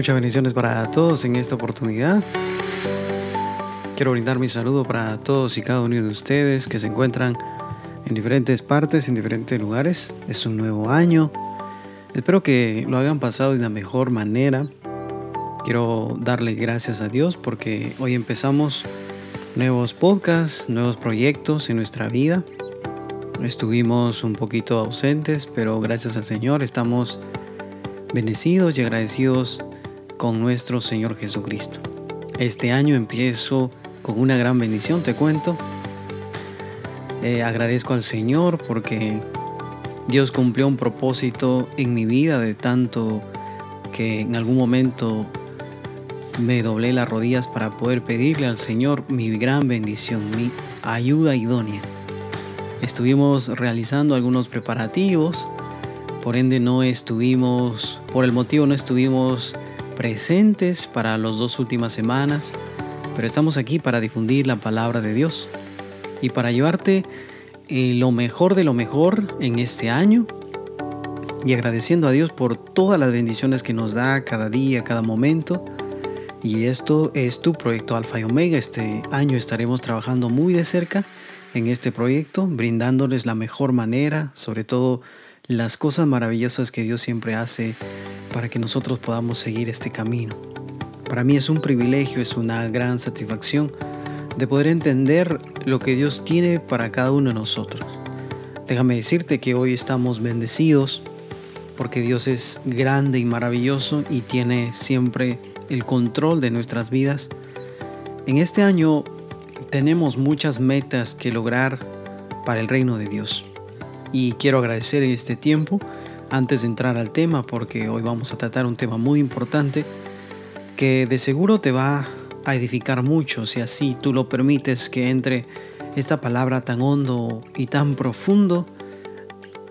Muchas bendiciones para todos en esta oportunidad. Quiero brindar mi saludo para todos y cada uno de ustedes que se encuentran en diferentes partes, en diferentes lugares. Es un nuevo año. Espero que lo hayan pasado de la mejor manera. Quiero darle gracias a Dios porque hoy empezamos nuevos podcasts, nuevos proyectos en nuestra vida. Estuvimos un poquito ausentes, pero gracias al Señor estamos bendecidos y agradecidos con nuestro Señor Jesucristo. Este año empiezo con una gran bendición, te cuento. Eh, agradezco al Señor porque Dios cumplió un propósito en mi vida de tanto que en algún momento me doblé las rodillas para poder pedirle al Señor mi gran bendición, mi ayuda idónea. Estuvimos realizando algunos preparativos, por ende no estuvimos, por el motivo no estuvimos presentes para las dos últimas semanas, pero estamos aquí para difundir la palabra de Dios y para llevarte eh, lo mejor de lo mejor en este año y agradeciendo a Dios por todas las bendiciones que nos da cada día, cada momento. Y esto es tu proyecto Alfa y Omega. Este año estaremos trabajando muy de cerca en este proyecto, brindándoles la mejor manera, sobre todo las cosas maravillosas que Dios siempre hace para que nosotros podamos seguir este camino. Para mí es un privilegio, es una gran satisfacción de poder entender lo que Dios tiene para cada uno de nosotros. Déjame decirte que hoy estamos bendecidos porque Dios es grande y maravilloso y tiene siempre el control de nuestras vidas. En este año tenemos muchas metas que lograr para el reino de Dios. Y quiero agradecer este tiempo antes de entrar al tema, porque hoy vamos a tratar un tema muy importante que de seguro te va a edificar mucho si así tú lo permites que entre esta palabra tan hondo y tan profundo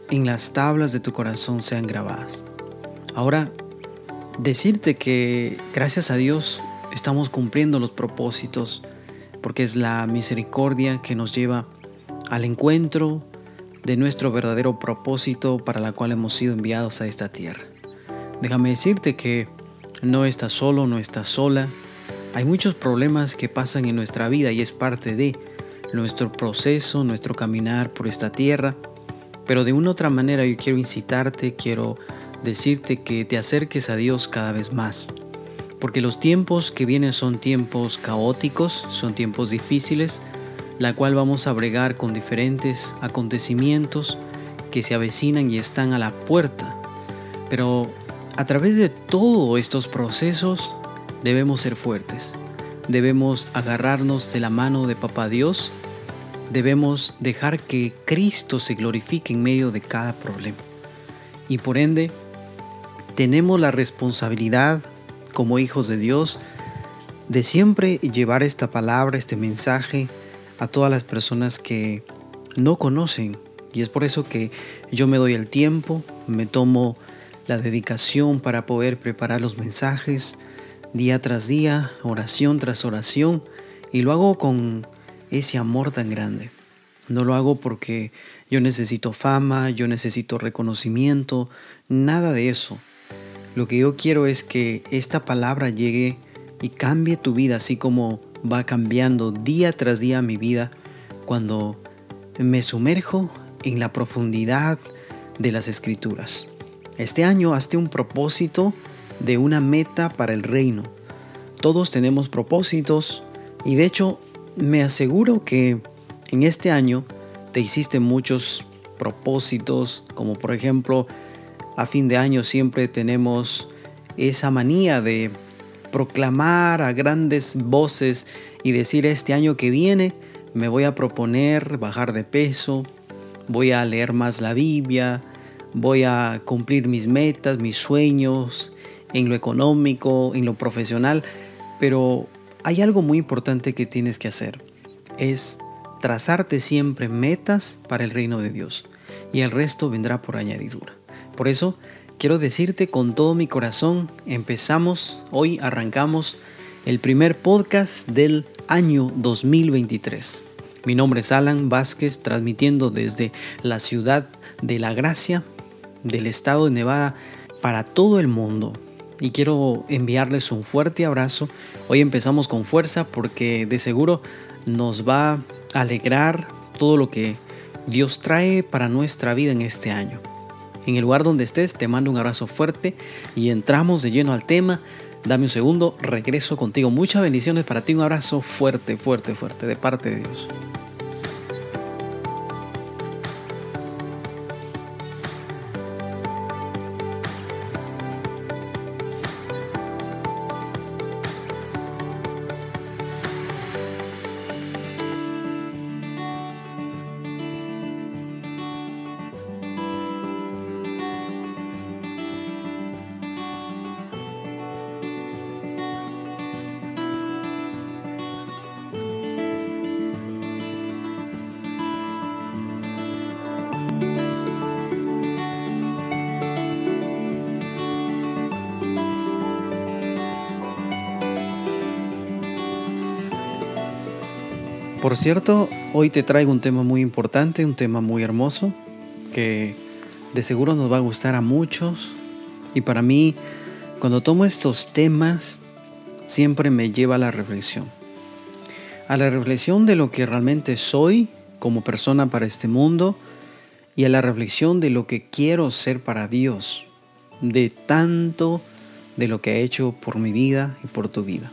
en las tablas de tu corazón sean grabadas. Ahora, decirte que gracias a Dios estamos cumpliendo los propósitos, porque es la misericordia que nos lleva al encuentro de nuestro verdadero propósito para la cual hemos sido enviados a esta tierra. Déjame decirte que no estás solo, no estás sola. Hay muchos problemas que pasan en nuestra vida y es parte de nuestro proceso, nuestro caminar por esta tierra. Pero de una otra manera yo quiero incitarte, quiero decirte que te acerques a Dios cada vez más. Porque los tiempos que vienen son tiempos caóticos, son tiempos difíciles, la cual vamos a bregar con diferentes acontecimientos que se avecinan y están a la puerta. Pero a través de todos estos procesos debemos ser fuertes, debemos agarrarnos de la mano de Papá Dios, debemos dejar que Cristo se glorifique en medio de cada problema. Y por ende, tenemos la responsabilidad como hijos de Dios de siempre llevar esta palabra, este mensaje, a todas las personas que no conocen. Y es por eso que yo me doy el tiempo, me tomo la dedicación para poder preparar los mensajes día tras día, oración tras oración, y lo hago con ese amor tan grande. No lo hago porque yo necesito fama, yo necesito reconocimiento, nada de eso. Lo que yo quiero es que esta palabra llegue y cambie tu vida así como va cambiando día tras día mi vida cuando me sumerjo en la profundidad de las escrituras. Este año hazte un propósito de una meta para el reino. Todos tenemos propósitos y de hecho me aseguro que en este año te hiciste muchos propósitos, como por ejemplo a fin de año siempre tenemos esa manía de proclamar a grandes voces y decir este año que viene me voy a proponer bajar de peso, voy a leer más la Biblia, voy a cumplir mis metas, mis sueños en lo económico, en lo profesional, pero hay algo muy importante que tienes que hacer, es trazarte siempre metas para el reino de Dios y el resto vendrá por añadidura. Por eso quiero decirte con todo mi corazón, empezamos, hoy arrancamos el primer podcast del año 2023. Mi nombre es Alan Vázquez, transmitiendo desde la ciudad de La Gracia, del estado de Nevada, para todo el mundo. y quiero enviarles un fuerte abrazo. Hoy empezamos con fuerza porque de seguro nos va a alegrar todo lo que Dios trae para nuestra vida en este año. En el lugar donde estés, te mando un abrazo fuerte y entramos de lleno al tema. Dame un segundo, regreso contigo. Muchas bendiciones para ti, un abrazo fuerte, fuerte, fuerte de parte de Dios. Por cierto, hoy te traigo un tema muy importante, un tema muy hermoso, que de seguro nos va a gustar a muchos. Y para mí, cuando tomo estos temas, siempre me lleva a la reflexión. A la reflexión de lo que realmente soy como persona para este mundo y a la reflexión de lo que quiero ser para Dios, de tanto de lo que ha hecho por mi vida y por tu vida.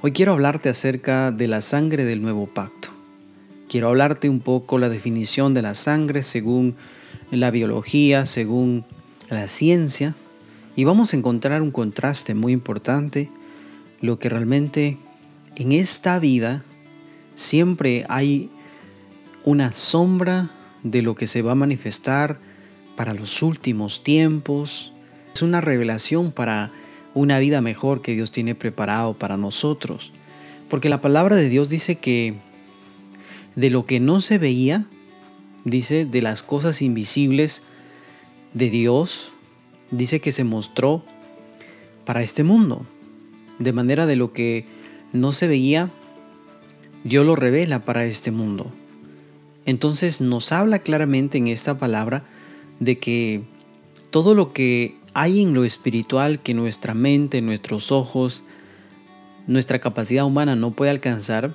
Hoy quiero hablarte acerca de la sangre del nuevo pacto. Quiero hablarte un poco la definición de la sangre según la biología, según la ciencia, y vamos a encontrar un contraste muy importante, lo que realmente en esta vida siempre hay una sombra de lo que se va a manifestar para los últimos tiempos. Es una revelación para una vida mejor que Dios tiene preparado para nosotros. Porque la palabra de Dios dice que de lo que no se veía, dice de las cosas invisibles de Dios, dice que se mostró para este mundo. De manera de lo que no se veía, Dios lo revela para este mundo. Entonces nos habla claramente en esta palabra de que todo lo que hay en lo espiritual que nuestra mente, nuestros ojos, nuestra capacidad humana no puede alcanzar,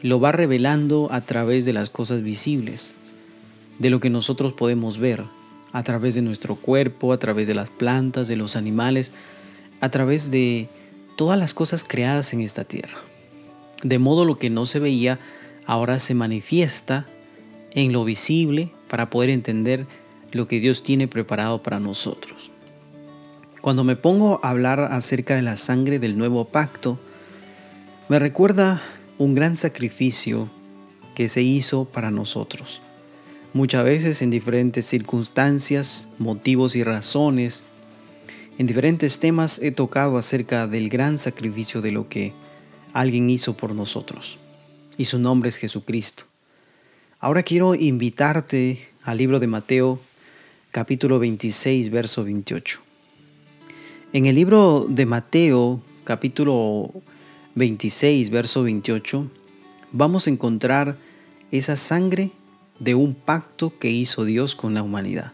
lo va revelando a través de las cosas visibles, de lo que nosotros podemos ver, a través de nuestro cuerpo, a través de las plantas, de los animales, a través de todas las cosas creadas en esta tierra. De modo lo que no se veía ahora se manifiesta en lo visible para poder entender lo que Dios tiene preparado para nosotros. Cuando me pongo a hablar acerca de la sangre del nuevo pacto, me recuerda un gran sacrificio que se hizo para nosotros. Muchas veces en diferentes circunstancias, motivos y razones, en diferentes temas he tocado acerca del gran sacrificio de lo que alguien hizo por nosotros. Y su nombre es Jesucristo. Ahora quiero invitarte al libro de Mateo capítulo 26, verso 28. En el libro de Mateo, capítulo 26, verso 28, vamos a encontrar esa sangre de un pacto que hizo Dios con la humanidad.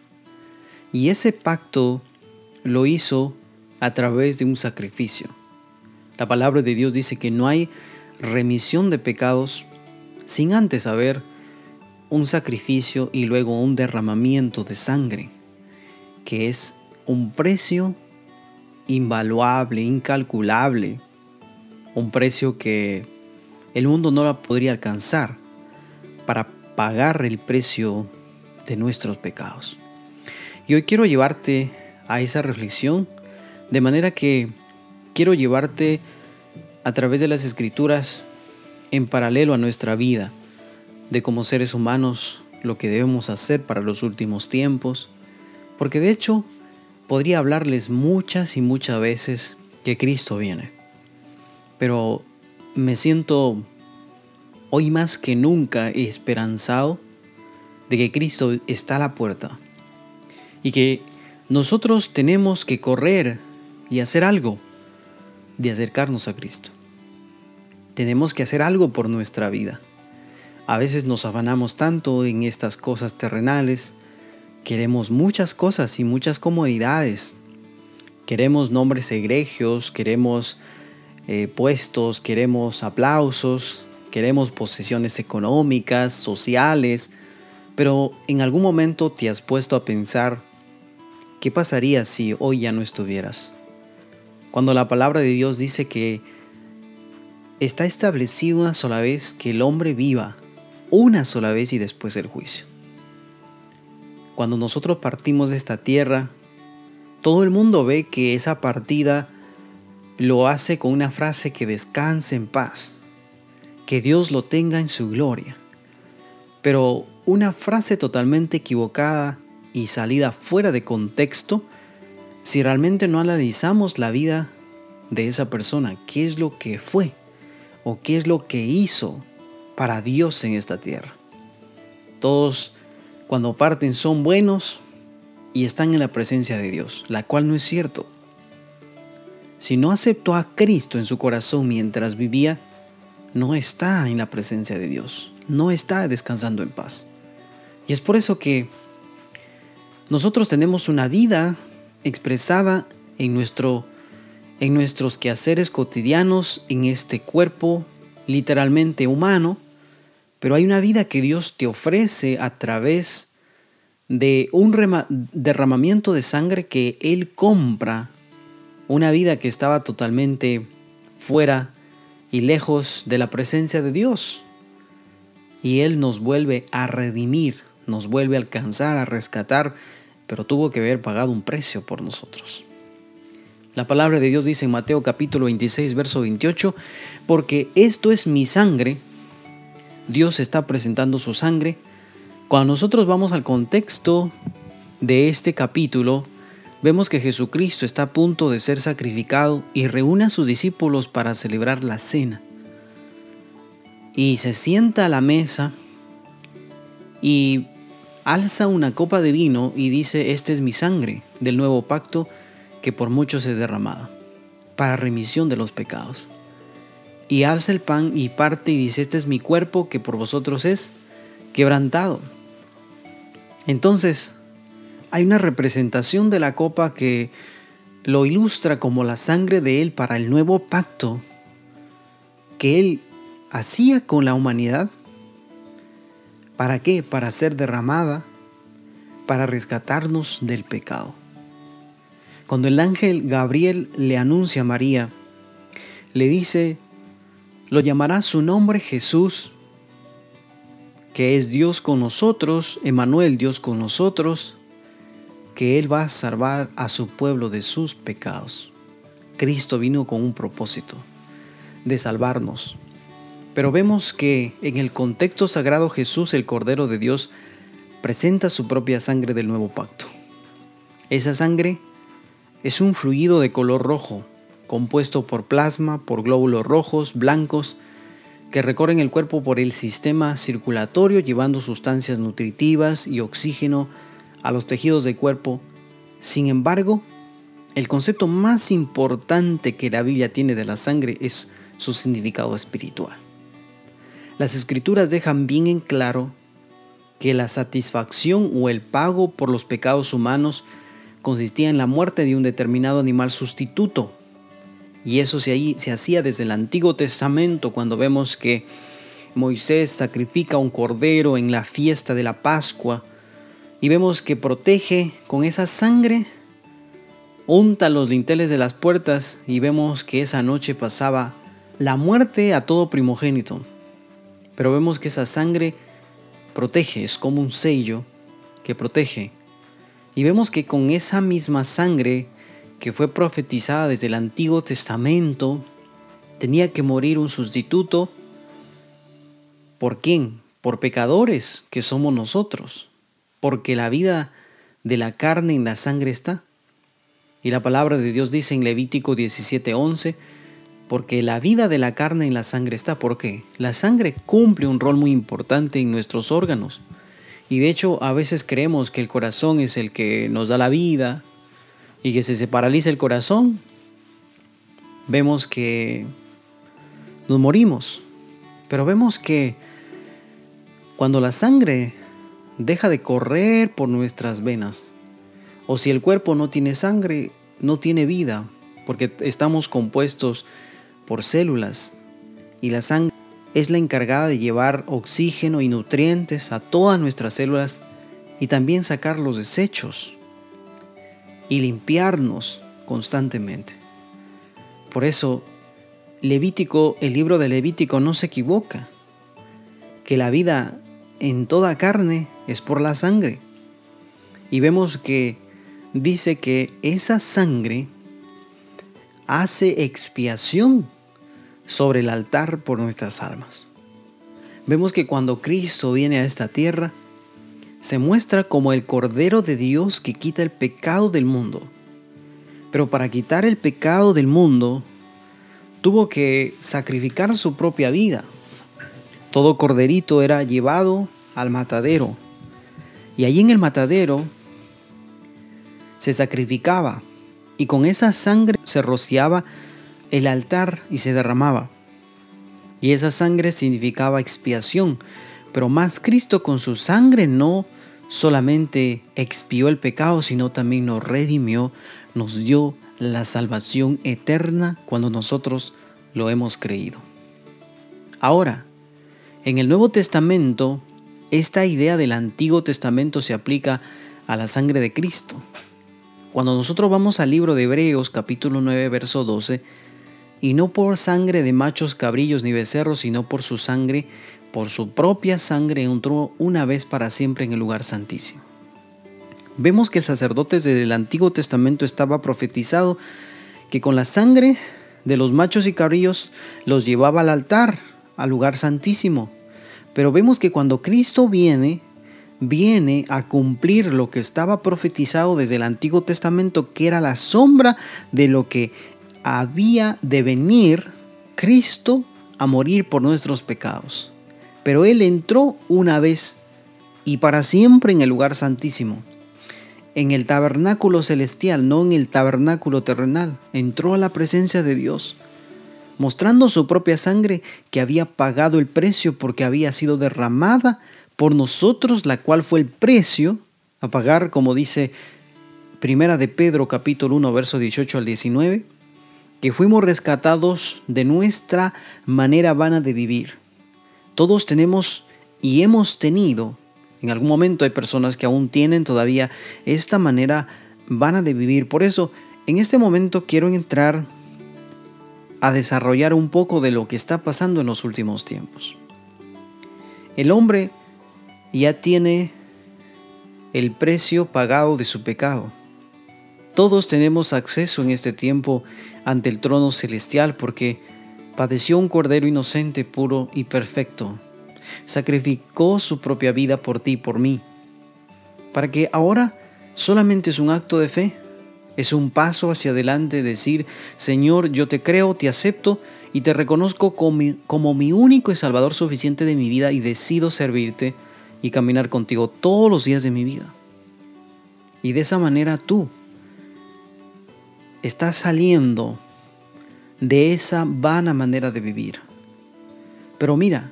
Y ese pacto lo hizo a través de un sacrificio. La palabra de Dios dice que no hay remisión de pecados sin antes haber un sacrificio y luego un derramamiento de sangre, que es un precio invaluable, incalculable, un precio que el mundo no la podría alcanzar para pagar el precio de nuestros pecados. Y hoy quiero llevarte a esa reflexión de manera que quiero llevarte a través de las escrituras en paralelo a nuestra vida, de como seres humanos lo que debemos hacer para los últimos tiempos, porque de hecho podría hablarles muchas y muchas veces que Cristo viene. Pero me siento hoy más que nunca esperanzado de que Cristo está a la puerta y que nosotros tenemos que correr y hacer algo de acercarnos a Cristo. Tenemos que hacer algo por nuestra vida. A veces nos afanamos tanto en estas cosas terrenales, Queremos muchas cosas y muchas comodidades, Queremos nombres egregios, queremos eh, puestos, queremos aplausos, queremos posesiones económicas, sociales, pero en algún momento te has puesto a pensar, ¿qué pasaría si hoy ya no estuvieras? Cuando la palabra de Dios dice que está establecido una sola vez que el hombre viva, una sola vez y después el juicio. Cuando nosotros partimos de esta tierra, todo el mundo ve que esa partida lo hace con una frase que descanse en paz, que Dios lo tenga en su gloria. Pero una frase totalmente equivocada y salida fuera de contexto si realmente no analizamos la vida de esa persona, qué es lo que fue o qué es lo que hizo para Dios en esta tierra. Todos cuando parten son buenos y están en la presencia de Dios, la cual no es cierto. Si no aceptó a Cristo en su corazón mientras vivía, no está en la presencia de Dios, no está descansando en paz. Y es por eso que nosotros tenemos una vida expresada en, nuestro, en nuestros quehaceres cotidianos, en este cuerpo literalmente humano, pero hay una vida que Dios te ofrece a través de un derramamiento de sangre que Él compra, una vida que estaba totalmente fuera y lejos de la presencia de Dios. Y Él nos vuelve a redimir, nos vuelve a alcanzar, a rescatar pero tuvo que haber pagado un precio por nosotros. La palabra de Dios dice en Mateo capítulo 26, verso 28, porque esto es mi sangre, Dios está presentando su sangre. Cuando nosotros vamos al contexto de este capítulo, vemos que Jesucristo está a punto de ser sacrificado y reúne a sus discípulos para celebrar la cena. Y se sienta a la mesa y alza una copa de vino y dice, esta es mi sangre del nuevo pacto que por muchos es derramada, para remisión de los pecados. Y alza el pan y parte y dice, este es mi cuerpo que por vosotros es quebrantado. Entonces, hay una representación de la copa que lo ilustra como la sangre de Él para el nuevo pacto que Él hacía con la humanidad ¿Para qué? Para ser derramada, para rescatarnos del pecado. Cuando el ángel Gabriel le anuncia a María, le dice, lo llamará su nombre Jesús, que es Dios con nosotros, Emanuel Dios con nosotros, que Él va a salvar a su pueblo de sus pecados. Cristo vino con un propósito, de salvarnos, pero vemos que en el contexto sagrado Jesús, el Cordero de Dios, presenta su propia sangre del nuevo pacto. Esa sangre es un fluido de color rojo, compuesto por plasma, por glóbulos rojos, blancos, que recorren el cuerpo por el sistema circulatorio llevando sustancias nutritivas y oxígeno a los tejidos del cuerpo. Sin embargo, el concepto más importante que la Biblia tiene de la sangre es su significado espiritual. Las escrituras dejan bien en claro que la satisfacción o el pago por los pecados humanos consistía en la muerte de un determinado animal sustituto. Y eso se, se hacía desde el Antiguo Testamento cuando vemos que Moisés sacrifica un cordero en la fiesta de la Pascua y vemos que protege con esa sangre, unta los dinteles de las puertas y vemos que esa noche pasaba la muerte a todo primogénito. Pero vemos que esa sangre protege, es como un sello que protege. Y vemos que con esa misma sangre que fue profetizada desde el Antiguo Testamento, tenía que morir un sustituto. ¿Por quién? Por pecadores que somos nosotros. Porque la vida de la carne en la sangre está. Y la palabra de Dios dice en Levítico 17:11, porque la vida de la carne en la sangre está. ¿Por qué? La sangre cumple un rol muy importante en nuestros órganos. Y de hecho a veces creemos que el corazón es el que nos da la vida y que si se paraliza el corazón, vemos que nos morimos. Pero vemos que cuando la sangre deja de correr por nuestras venas, o si el cuerpo no tiene sangre, no tiene vida, porque estamos compuestos por células y la sangre es la encargada de llevar oxígeno y nutrientes a todas nuestras células y también sacar los desechos y limpiarnos constantemente. Por eso, Levítico, el libro de Levítico no se equivoca, que la vida en toda carne es por la sangre. Y vemos que dice que esa sangre hace expiación sobre el altar por nuestras almas. Vemos que cuando Cristo viene a esta tierra, se muestra como el Cordero de Dios que quita el pecado del mundo. Pero para quitar el pecado del mundo, tuvo que sacrificar su propia vida. Todo corderito era llevado al matadero. Y allí en el matadero se sacrificaba y con esa sangre se rociaba el altar y se derramaba. Y esa sangre significaba expiación, pero más Cristo con su sangre no solamente expió el pecado, sino también nos redimió, nos dio la salvación eterna cuando nosotros lo hemos creído. Ahora, en el Nuevo Testamento, esta idea del Antiguo Testamento se aplica a la sangre de Cristo. Cuando nosotros vamos al libro de Hebreos capítulo 9 verso 12, y no por sangre de machos, cabrillos ni becerros, sino por su sangre, por su propia sangre entró una vez para siempre en el lugar santísimo. Vemos que el sacerdote del Antiguo Testamento estaba profetizado que con la sangre de los machos y cabrillos los llevaba al altar, al lugar santísimo. Pero vemos que cuando Cristo viene, viene a cumplir lo que estaba profetizado desde el Antiguo Testamento, que era la sombra de lo que había de venir Cristo a morir por nuestros pecados. Pero Él entró una vez y para siempre en el lugar santísimo, en el tabernáculo celestial, no en el tabernáculo terrenal. Entró a la presencia de Dios, mostrando su propia sangre que había pagado el precio porque había sido derramada por nosotros, la cual fue el precio a pagar, como dice Primera de Pedro capítulo 1, verso 18 al 19, que fuimos rescatados de nuestra manera vana de vivir. Todos tenemos y hemos tenido, en algún momento hay personas que aún tienen todavía esta manera vana de vivir. Por eso, en este momento quiero entrar a desarrollar un poco de lo que está pasando en los últimos tiempos. El hombre ya tiene el precio pagado de su pecado. Todos tenemos acceso en este tiempo ante el trono celestial porque padeció un cordero inocente, puro y perfecto. Sacrificó su propia vida por ti y por mí. Para que ahora solamente es un acto de fe. Es un paso hacia adelante decir, Señor, yo te creo, te acepto y te reconozco como mi, como mi único y salvador suficiente de mi vida y decido servirte y caminar contigo todos los días de mi vida. Y de esa manera tú estás saliendo de esa vana manera de vivir. Pero mira,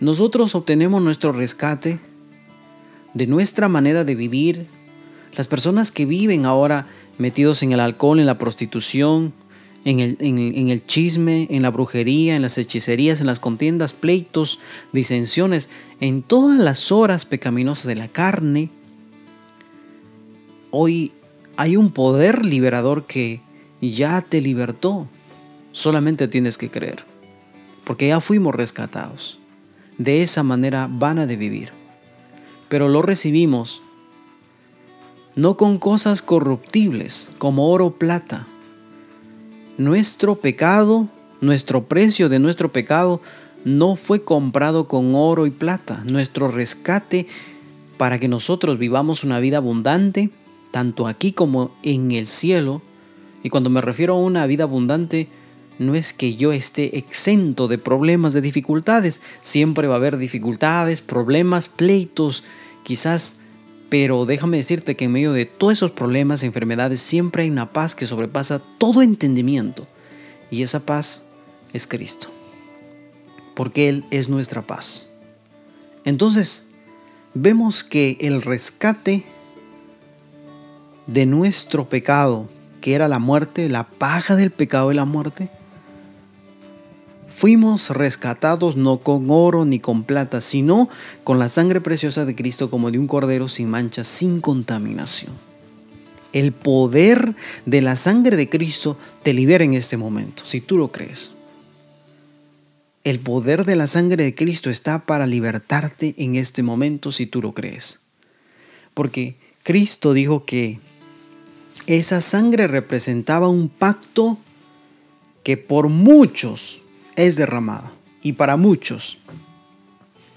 nosotros obtenemos nuestro rescate de nuestra manera de vivir. Las personas que viven ahora metidos en el alcohol, en la prostitución, en el, en, el, chisme, en la brujería, en las hechicerías, en las contiendas, pleitos, disensiones, en todas las horas pecaminosas de la carne, hoy hay un poder liberador que ya te libertó. Solamente tienes que creer, porque ya fuimos rescatados de esa manera vana de vivir. Pero lo recibimos no con cosas corruptibles como oro o plata, nuestro pecado, nuestro precio de nuestro pecado no fue comprado con oro y plata. Nuestro rescate para que nosotros vivamos una vida abundante, tanto aquí como en el cielo. Y cuando me refiero a una vida abundante, no es que yo esté exento de problemas, de dificultades. Siempre va a haber dificultades, problemas, pleitos, quizás pero déjame decirte que en medio de todos esos problemas, enfermedades, siempre hay una paz que sobrepasa todo entendimiento. Y esa paz es Cristo. Porque Él es nuestra paz. Entonces, vemos que el rescate de nuestro pecado era la muerte, la paja del pecado y la muerte? Fuimos rescatados no con oro ni con plata, sino con la sangre preciosa de Cristo como de un cordero sin mancha, sin contaminación. El poder de la sangre de Cristo te libera en este momento, si tú lo crees. El poder de la sangre de Cristo está para libertarte en este momento si tú lo crees. Porque Cristo dijo que esa sangre representaba un pacto que por muchos es derramada y para muchos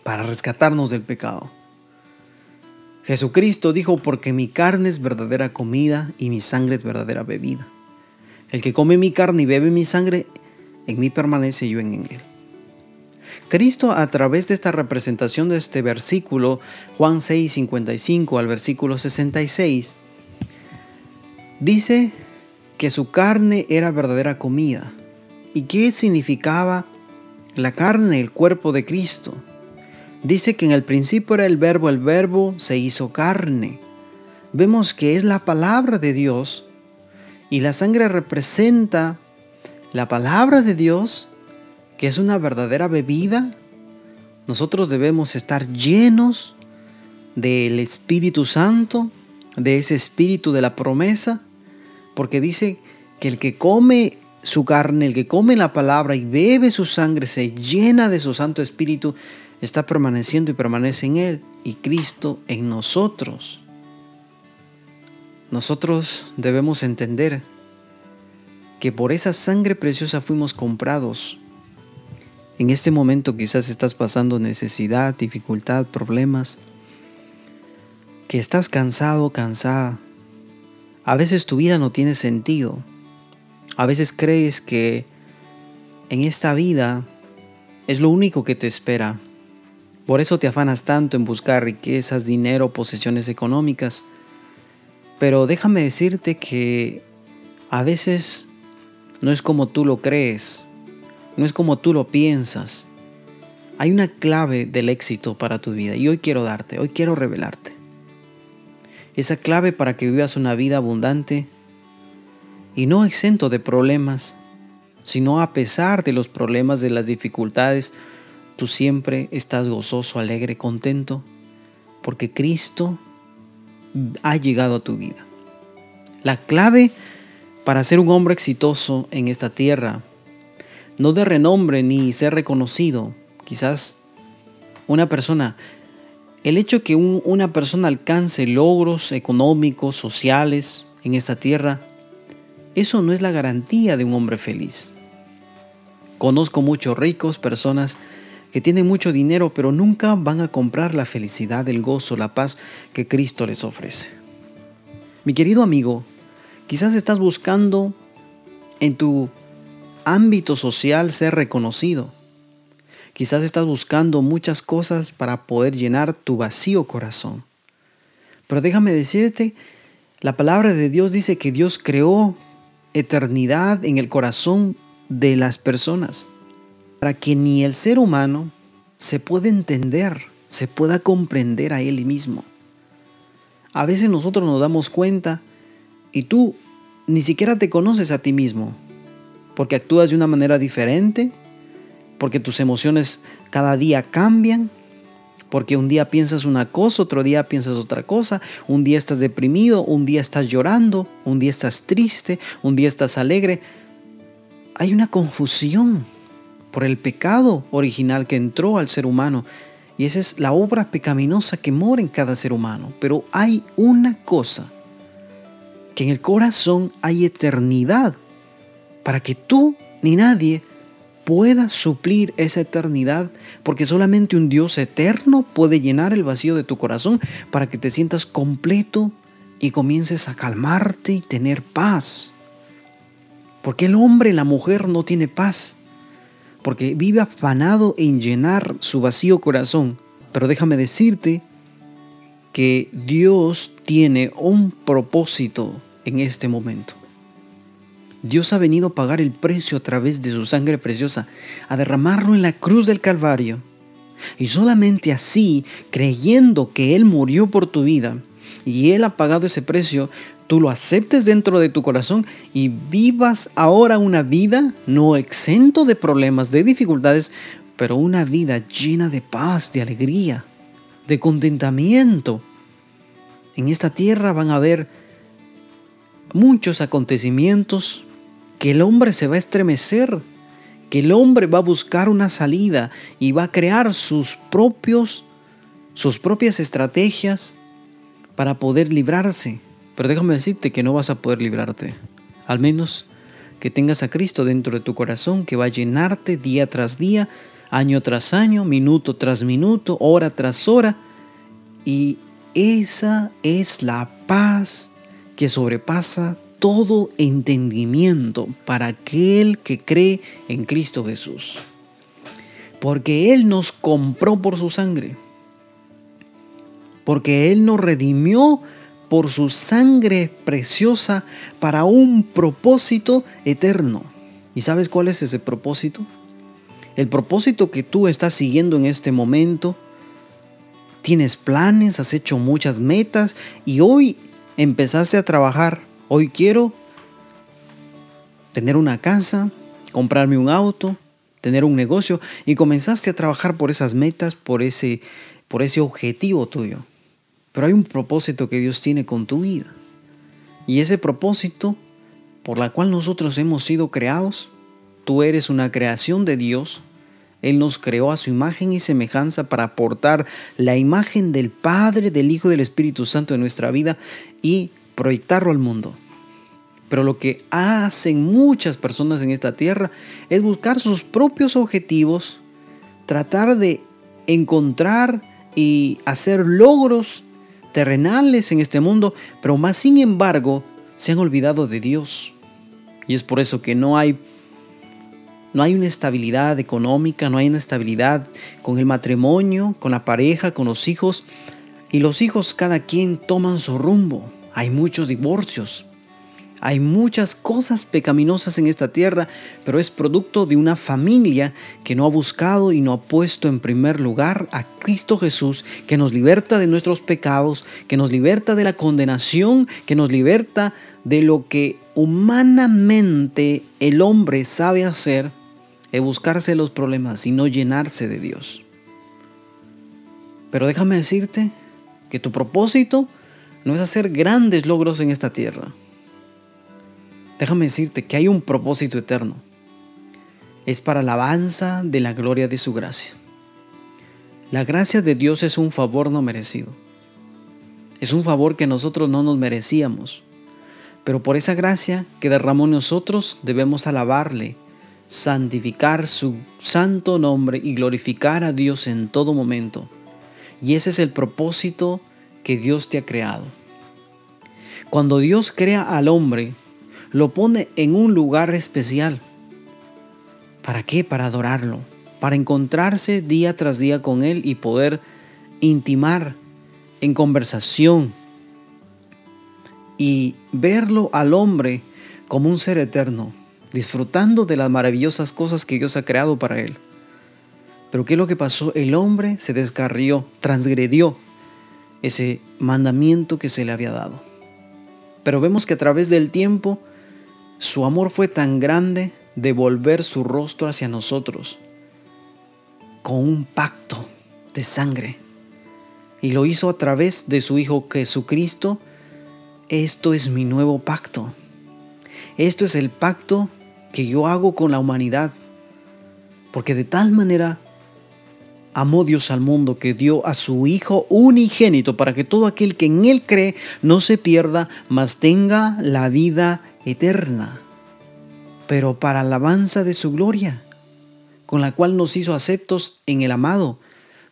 para rescatarnos del pecado. Jesucristo dijo, porque mi carne es verdadera comida y mi sangre es verdadera bebida. El que come mi carne y bebe mi sangre, en mí permanece yo en él. Cristo a través de esta representación de este versículo, Juan 6, 55 al versículo 66, dice que su carne era verdadera comida. ¿Y qué significaba la carne, el cuerpo de Cristo? Dice que en el principio era el verbo, el verbo se hizo carne. Vemos que es la palabra de Dios y la sangre representa la palabra de Dios que es una verdadera bebida, nosotros debemos estar llenos del Espíritu Santo, de ese Espíritu de la promesa, porque dice que el que come su carne, el que come la palabra y bebe su sangre, se llena de su Santo Espíritu, está permaneciendo y permanece en Él y Cristo en nosotros. Nosotros debemos entender que por esa sangre preciosa fuimos comprados en este momento quizás estás pasando necesidad, dificultad, problemas, que estás cansado, cansada. A veces tu vida no tiene sentido. A veces crees que en esta vida es lo único que te espera. Por eso te afanas tanto en buscar riquezas, dinero, posesiones económicas. Pero déjame decirte que a veces no es como tú lo crees no es como tú lo piensas. Hay una clave del éxito para tu vida y hoy quiero darte, hoy quiero revelarte. Esa clave para que vivas una vida abundante y no exento de problemas, sino a pesar de los problemas, de las dificultades, tú siempre estás gozoso, alegre, contento, porque Cristo ha llegado a tu vida. La clave para ser un hombre exitoso en esta tierra no de renombre ni ser reconocido. Quizás una persona, el hecho que una persona alcance logros económicos, sociales en esta tierra, eso no es la garantía de un hombre feliz. Conozco muchos ricos, personas que tienen mucho dinero, pero nunca van a comprar la felicidad, el gozo, la paz que Cristo les ofrece. Mi querido amigo, quizás estás buscando en tu ámbito social ser reconocido. Quizás estás buscando muchas cosas para poder llenar tu vacío corazón. Pero déjame decirte, la palabra de Dios dice que Dios creó eternidad en el corazón de las personas, para que ni el ser humano se pueda entender, se pueda comprender a él mismo. A veces nosotros nos damos cuenta y tú ni siquiera te conoces a ti mismo, porque actúas de una manera diferente, porque tus emociones cada día cambian, porque un día piensas una cosa, otro día piensas otra cosa, un día estás deprimido, un día estás llorando, un día estás triste, un día estás alegre. Hay una confusión por el pecado original que entró al ser humano y esa es la obra pecaminosa que mora en cada ser humano. Pero hay una cosa, que en el corazón hay eternidad para que tú ni nadie pueda suplir esa eternidad, porque solamente un Dios eterno puede llenar el vacío de tu corazón para que te sientas completo y comiences a calmarte y tener paz. Porque el hombre la mujer no tiene paz, porque vive afanado en llenar su vacío corazón. Pero déjame decirte que Dios tiene un propósito en este momento. Dios ha venido a pagar el precio a través de su sangre preciosa, a derramarlo en la cruz del Calvario. Y solamente así, creyendo que Él murió por tu vida y Él ha pagado ese precio, tú lo aceptes dentro de tu corazón y vivas ahora una vida no exento de problemas, de dificultades, pero una vida llena de paz, de alegría, de contentamiento. En esta tierra van a haber muchos acontecimientos que el hombre se va a estremecer, que el hombre va a buscar una salida y va a crear sus propios sus propias estrategias para poder librarse. Pero déjame decirte que no vas a poder librarte. Al menos que tengas a Cristo dentro de tu corazón que va a llenarte día tras día, año tras año, minuto tras minuto, hora tras hora. Y esa es la paz que sobrepasa todo entendimiento para aquel que cree en Cristo Jesús. Porque Él nos compró por su sangre. Porque Él nos redimió por su sangre preciosa para un propósito eterno. ¿Y sabes cuál es ese propósito? El propósito que tú estás siguiendo en este momento. Tienes planes, has hecho muchas metas y hoy empezaste a trabajar. Hoy quiero tener una casa, comprarme un auto, tener un negocio y comenzaste a trabajar por esas metas, por ese, por ese objetivo tuyo. Pero hay un propósito que Dios tiene con tu vida. Y ese propósito por la cual nosotros hemos sido creados, tú eres una creación de Dios. Él nos creó a su imagen y semejanza para aportar la imagen del Padre, del Hijo y del Espíritu Santo en nuestra vida y proyectarlo al mundo. Pero lo que hacen muchas personas en esta tierra es buscar sus propios objetivos, tratar de encontrar y hacer logros terrenales en este mundo, pero más sin embargo se han olvidado de Dios. Y es por eso que no hay no hay una estabilidad económica, no hay una estabilidad con el matrimonio, con la pareja, con los hijos. Y los hijos cada quien toman su rumbo. Hay muchos divorcios. Hay muchas cosas pecaminosas en esta tierra, pero es producto de una familia que no ha buscado y no ha puesto en primer lugar a Cristo Jesús, que nos liberta de nuestros pecados, que nos liberta de la condenación, que nos liberta de lo que humanamente el hombre sabe hacer, es buscarse los problemas y no llenarse de Dios. Pero déjame decirte que tu propósito no es hacer grandes logros en esta tierra déjame decirte que hay un propósito eterno. Es para alabanza de la gloria de su gracia. La gracia de Dios es un favor no merecido. Es un favor que nosotros no nos merecíamos. Pero por esa gracia que derramó nosotros debemos alabarle, santificar su santo nombre y glorificar a Dios en todo momento. Y ese es el propósito que Dios te ha creado. Cuando Dios crea al hombre, lo pone en un lugar especial. ¿Para qué? Para adorarlo, para encontrarse día tras día con Él y poder intimar en conversación y verlo al hombre como un ser eterno, disfrutando de las maravillosas cosas que Dios ha creado para Él. Pero ¿qué es lo que pasó? El hombre se descarrió, transgredió ese mandamiento que se le había dado. Pero vemos que a través del tiempo su amor fue tan grande de volver su rostro hacia nosotros con un pacto de sangre. Y lo hizo a través de su Hijo Jesucristo. Esto es mi nuevo pacto. Esto es el pacto que yo hago con la humanidad. Porque de tal manera amó Dios al mundo que dio a su Hijo unigénito para que todo aquel que en Él cree no se pierda, mas tenga la vida eterna, pero para alabanza de su gloria, con la cual nos hizo aceptos en el amado.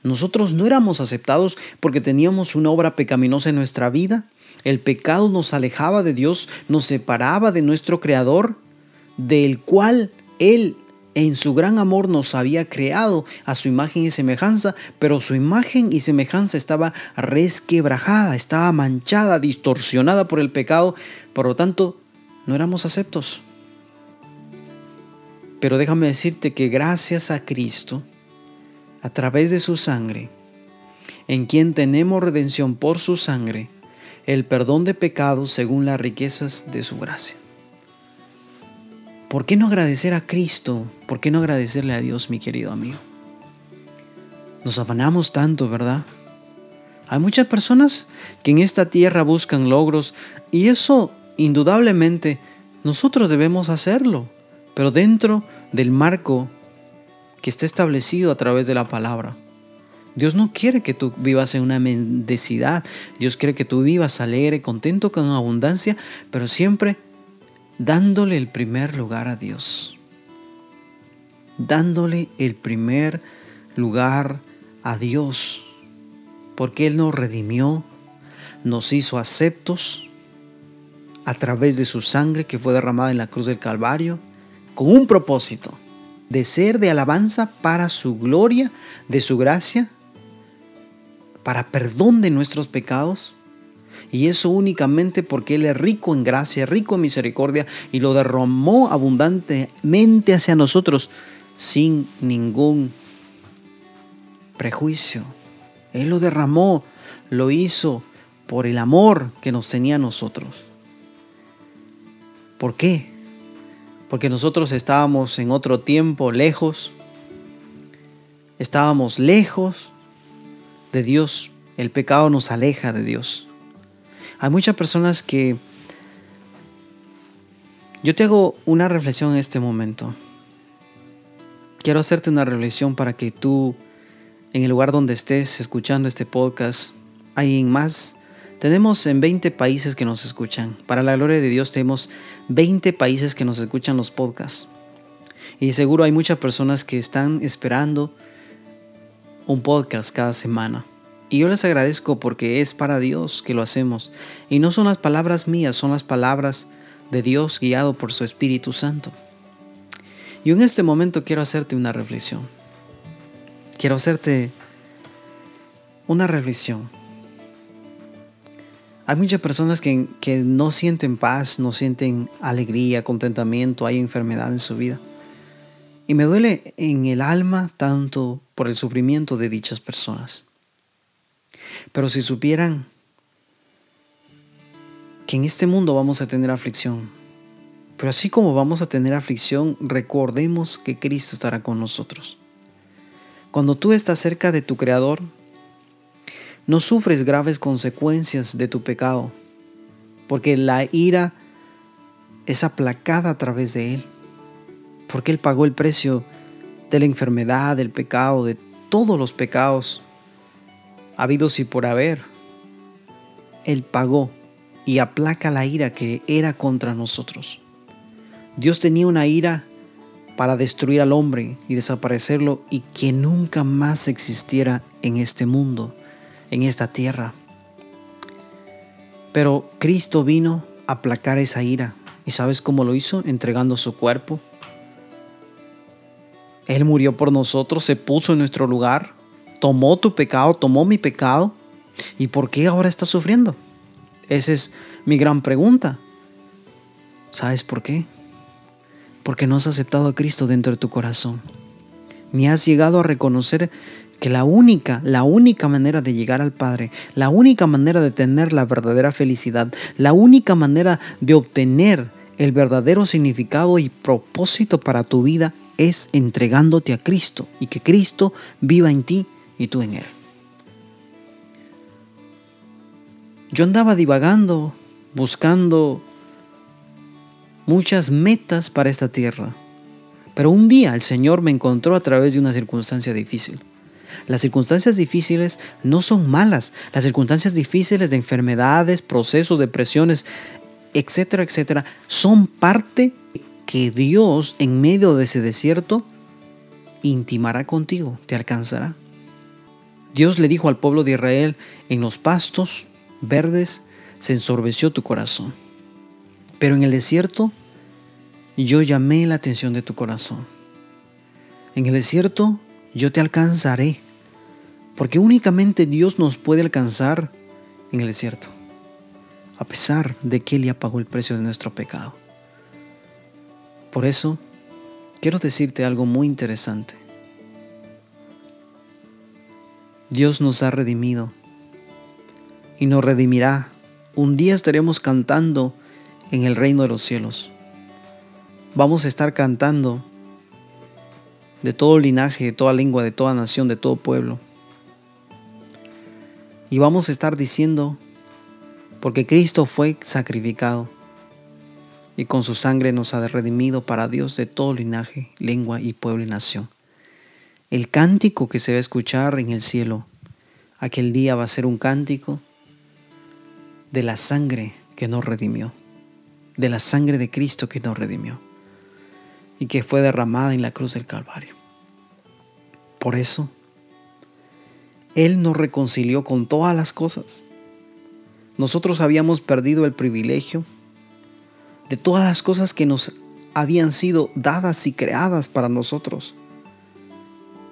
Nosotros no éramos aceptados porque teníamos una obra pecaminosa en nuestra vida. El pecado nos alejaba de Dios, nos separaba de nuestro Creador, del cual Él en su gran amor nos había creado a su imagen y semejanza, pero su imagen y semejanza estaba resquebrajada, estaba manchada, distorsionada por el pecado. Por lo tanto, no éramos aceptos. Pero déjame decirte que gracias a Cristo, a través de su sangre, en quien tenemos redención por su sangre, el perdón de pecados según las riquezas de su gracia. ¿Por qué no agradecer a Cristo? ¿Por qué no agradecerle a Dios, mi querido amigo? Nos afanamos tanto, ¿verdad? Hay muchas personas que en esta tierra buscan logros y eso indudablemente nosotros debemos hacerlo, pero dentro del marco que está establecido a través de la palabra. Dios no quiere que tú vivas en una mendicidad. Dios quiere que tú vivas alegre, contento, con abundancia, pero siempre dándole el primer lugar a Dios. Dándole el primer lugar a Dios. Porque Él nos redimió, nos hizo aceptos a través de su sangre que fue derramada en la cruz del Calvario, con un propósito de ser de alabanza para su gloria, de su gracia, para perdón de nuestros pecados y eso únicamente porque Él es rico en gracia, rico en misericordia y lo derramó abundantemente hacia nosotros sin ningún prejuicio. Él lo derramó, lo hizo por el amor que nos tenía a nosotros. ¿Por qué? Porque nosotros estábamos en otro tiempo lejos, estábamos lejos de Dios. El pecado nos aleja de Dios. Hay muchas personas que... Yo te hago una reflexión en este momento. Quiero hacerte una reflexión para que tú, en el lugar donde estés escuchando este podcast, hay en más. Tenemos en 20 países que nos escuchan. Para la gloria de Dios tenemos 20 países que nos escuchan los podcasts. Y seguro hay muchas personas que están esperando un podcast cada semana. Y yo les agradezco porque es para Dios que lo hacemos. Y no son las palabras mías, son las palabras de Dios guiado por su Espíritu Santo. Y en este momento quiero hacerte una reflexión. Quiero hacerte una reflexión. Hay muchas personas que, que no sienten paz, no sienten alegría, contentamiento, hay enfermedad en su vida. Y me duele en el alma tanto por el sufrimiento de dichas personas. Pero si supieran que en este mundo vamos a tener aflicción, pero así como vamos a tener aflicción, recordemos que Cristo estará con nosotros. Cuando tú estás cerca de tu Creador, no sufres graves consecuencias de tu pecado, porque la ira es aplacada a través de Él, porque Él pagó el precio de la enfermedad, del pecado, de todos los pecados habidos y por haber. Él pagó y aplaca la ira que era contra nosotros. Dios tenía una ira para destruir al hombre y desaparecerlo y que nunca más existiera en este mundo, en esta tierra. Pero Cristo vino a aplacar esa ira. ¿Y sabes cómo lo hizo? Entregando su cuerpo. Él murió por nosotros, se puso en nuestro lugar tomó tu pecado, tomó mi pecado. ¿Y por qué ahora estás sufriendo? Esa es mi gran pregunta. ¿Sabes por qué? Porque no has aceptado a Cristo dentro de tu corazón. Ni has llegado a reconocer que la única, la única manera de llegar al Padre, la única manera de tener la verdadera felicidad, la única manera de obtener el verdadero significado y propósito para tu vida es entregándote a Cristo y que Cristo viva en ti y tú en Él. Yo andaba divagando, buscando muchas metas para esta tierra, pero un día el Señor me encontró a través de una circunstancia difícil. Las circunstancias difíciles no son malas. Las circunstancias difíciles de enfermedades, procesos, depresiones, etcétera, etcétera, son parte que Dios en medio de ese desierto intimará contigo, te alcanzará. Dios le dijo al pueblo de Israel, en los pastos verdes se ensorbeció tu corazón. Pero en el desierto yo llamé la atención de tu corazón. En el desierto yo te alcanzaré, porque únicamente Dios nos puede alcanzar en el desierto, a pesar de que Él ya pagó el precio de nuestro pecado. Por eso, quiero decirte algo muy interesante. Dios nos ha redimido y nos redimirá un día estaremos cantando en el reino de los cielos. Vamos a estar cantando de todo linaje, de toda lengua, de toda nación, de todo pueblo. Y vamos a estar diciendo, porque Cristo fue sacrificado y con su sangre nos ha redimido para Dios de todo linaje, lengua y pueblo y nación. El cántico que se va a escuchar en el cielo, aquel día va a ser un cántico de la sangre que nos redimió, de la sangre de Cristo que nos redimió y que fue derramada en la cruz del Calvario. Por eso, Él nos reconcilió con todas las cosas. Nosotros habíamos perdido el privilegio de todas las cosas que nos habían sido dadas y creadas para nosotros.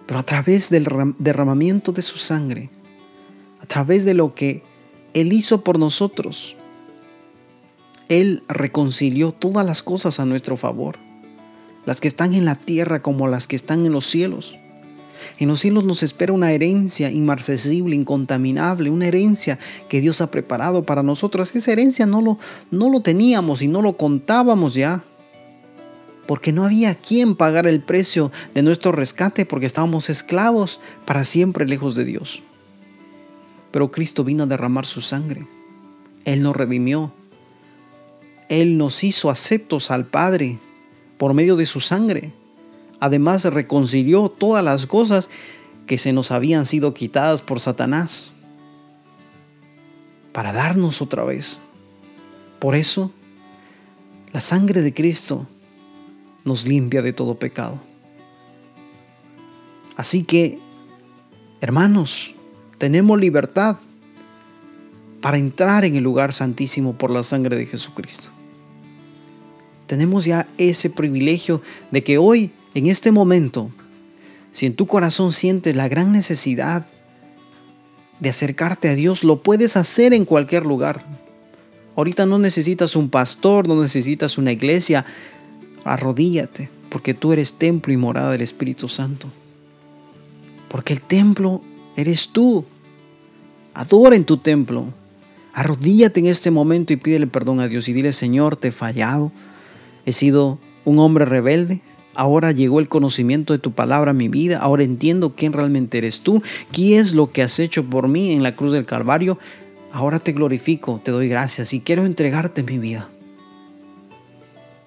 Pero a través del derramamiento de su sangre, a través de lo que Él hizo por nosotros, Él reconcilió todas las cosas a nuestro favor las que están en la tierra como las que están en los cielos. En los cielos nos espera una herencia inmarcesible, incontaminable, una herencia que Dios ha preparado para nosotros. Esa herencia no lo, no lo teníamos y no lo contábamos ya. Porque no había quien pagar el precio de nuestro rescate porque estábamos esclavos para siempre lejos de Dios. Pero Cristo vino a derramar su sangre. Él nos redimió. Él nos hizo aceptos al Padre por medio de su sangre. Además reconcilió todas las cosas que se nos habían sido quitadas por Satanás para darnos otra vez. Por eso, la sangre de Cristo nos limpia de todo pecado. Así que, hermanos, tenemos libertad para entrar en el lugar santísimo por la sangre de Jesucristo. Tenemos ya ese privilegio de que hoy, en este momento, si en tu corazón sientes la gran necesidad de acercarte a Dios, lo puedes hacer en cualquier lugar. Ahorita no necesitas un pastor, no necesitas una iglesia. Arrodíllate, porque tú eres templo y morada del Espíritu Santo. Porque el templo eres tú. Adora en tu templo. Arrodíllate en este momento y pídele perdón a Dios y dile, Señor, te he fallado. He sido un hombre rebelde. Ahora llegó el conocimiento de tu palabra a mi vida. Ahora entiendo quién realmente eres tú. ¿Qué es lo que has hecho por mí en la cruz del Calvario? Ahora te glorifico, te doy gracias y quiero entregarte mi vida.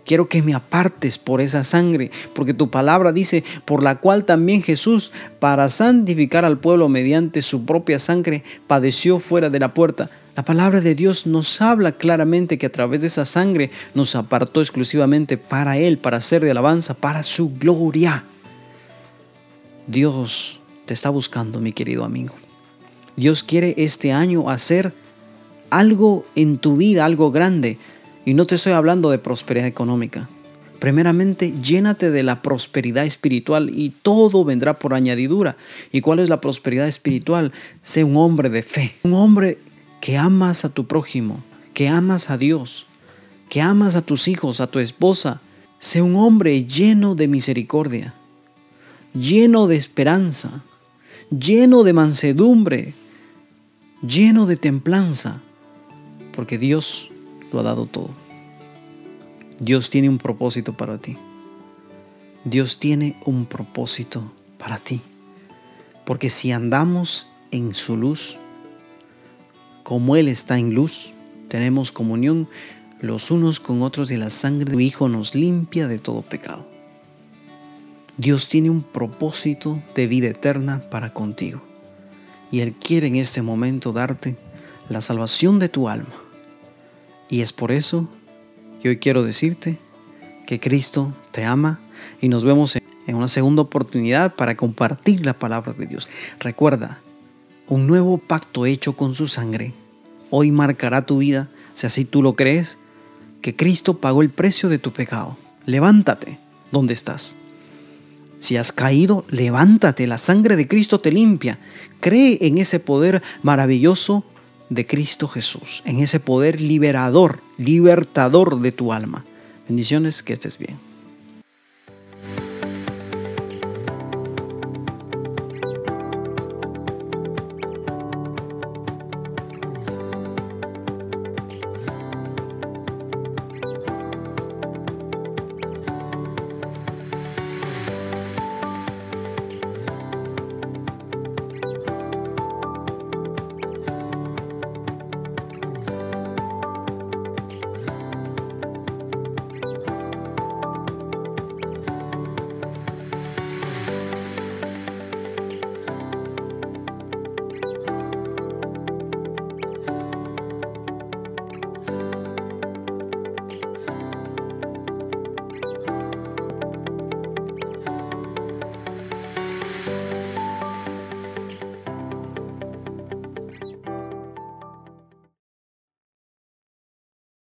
Quiero que me apartes por esa sangre, porque tu palabra dice, por la cual también Jesús, para santificar al pueblo mediante su propia sangre, padeció fuera de la puerta. La palabra de Dios nos habla claramente que a través de esa sangre nos apartó exclusivamente para Él, para ser de alabanza, para su gloria. Dios te está buscando, mi querido amigo. Dios quiere este año hacer algo en tu vida, algo grande. Y no te estoy hablando de prosperidad económica. Primeramente, llénate de la prosperidad espiritual y todo vendrá por añadidura. ¿Y cuál es la prosperidad espiritual? Sé un hombre de fe, un hombre que amas a tu prójimo, que amas a Dios, que amas a tus hijos, a tu esposa. Sé un hombre lleno de misericordia, lleno de esperanza, lleno de mansedumbre, lleno de templanza, porque Dios lo ha dado todo. Dios tiene un propósito para ti. Dios tiene un propósito para ti. Porque si andamos en su luz, como Él está en luz, tenemos comunión los unos con otros y la sangre de su Hijo nos limpia de todo pecado. Dios tiene un propósito de vida eterna para contigo y Él quiere en este momento darte la salvación de tu alma. Y es por eso que hoy quiero decirte que Cristo te ama y nos vemos en una segunda oportunidad para compartir la palabra de Dios. Recuerda, un nuevo pacto hecho con su sangre hoy marcará tu vida, si así tú lo crees, que Cristo pagó el precio de tu pecado. Levántate donde estás. Si has caído, levántate, la sangre de Cristo te limpia. Cree en ese poder maravilloso de Cristo Jesús, en ese poder liberador, libertador de tu alma. Bendiciones, que estés bien.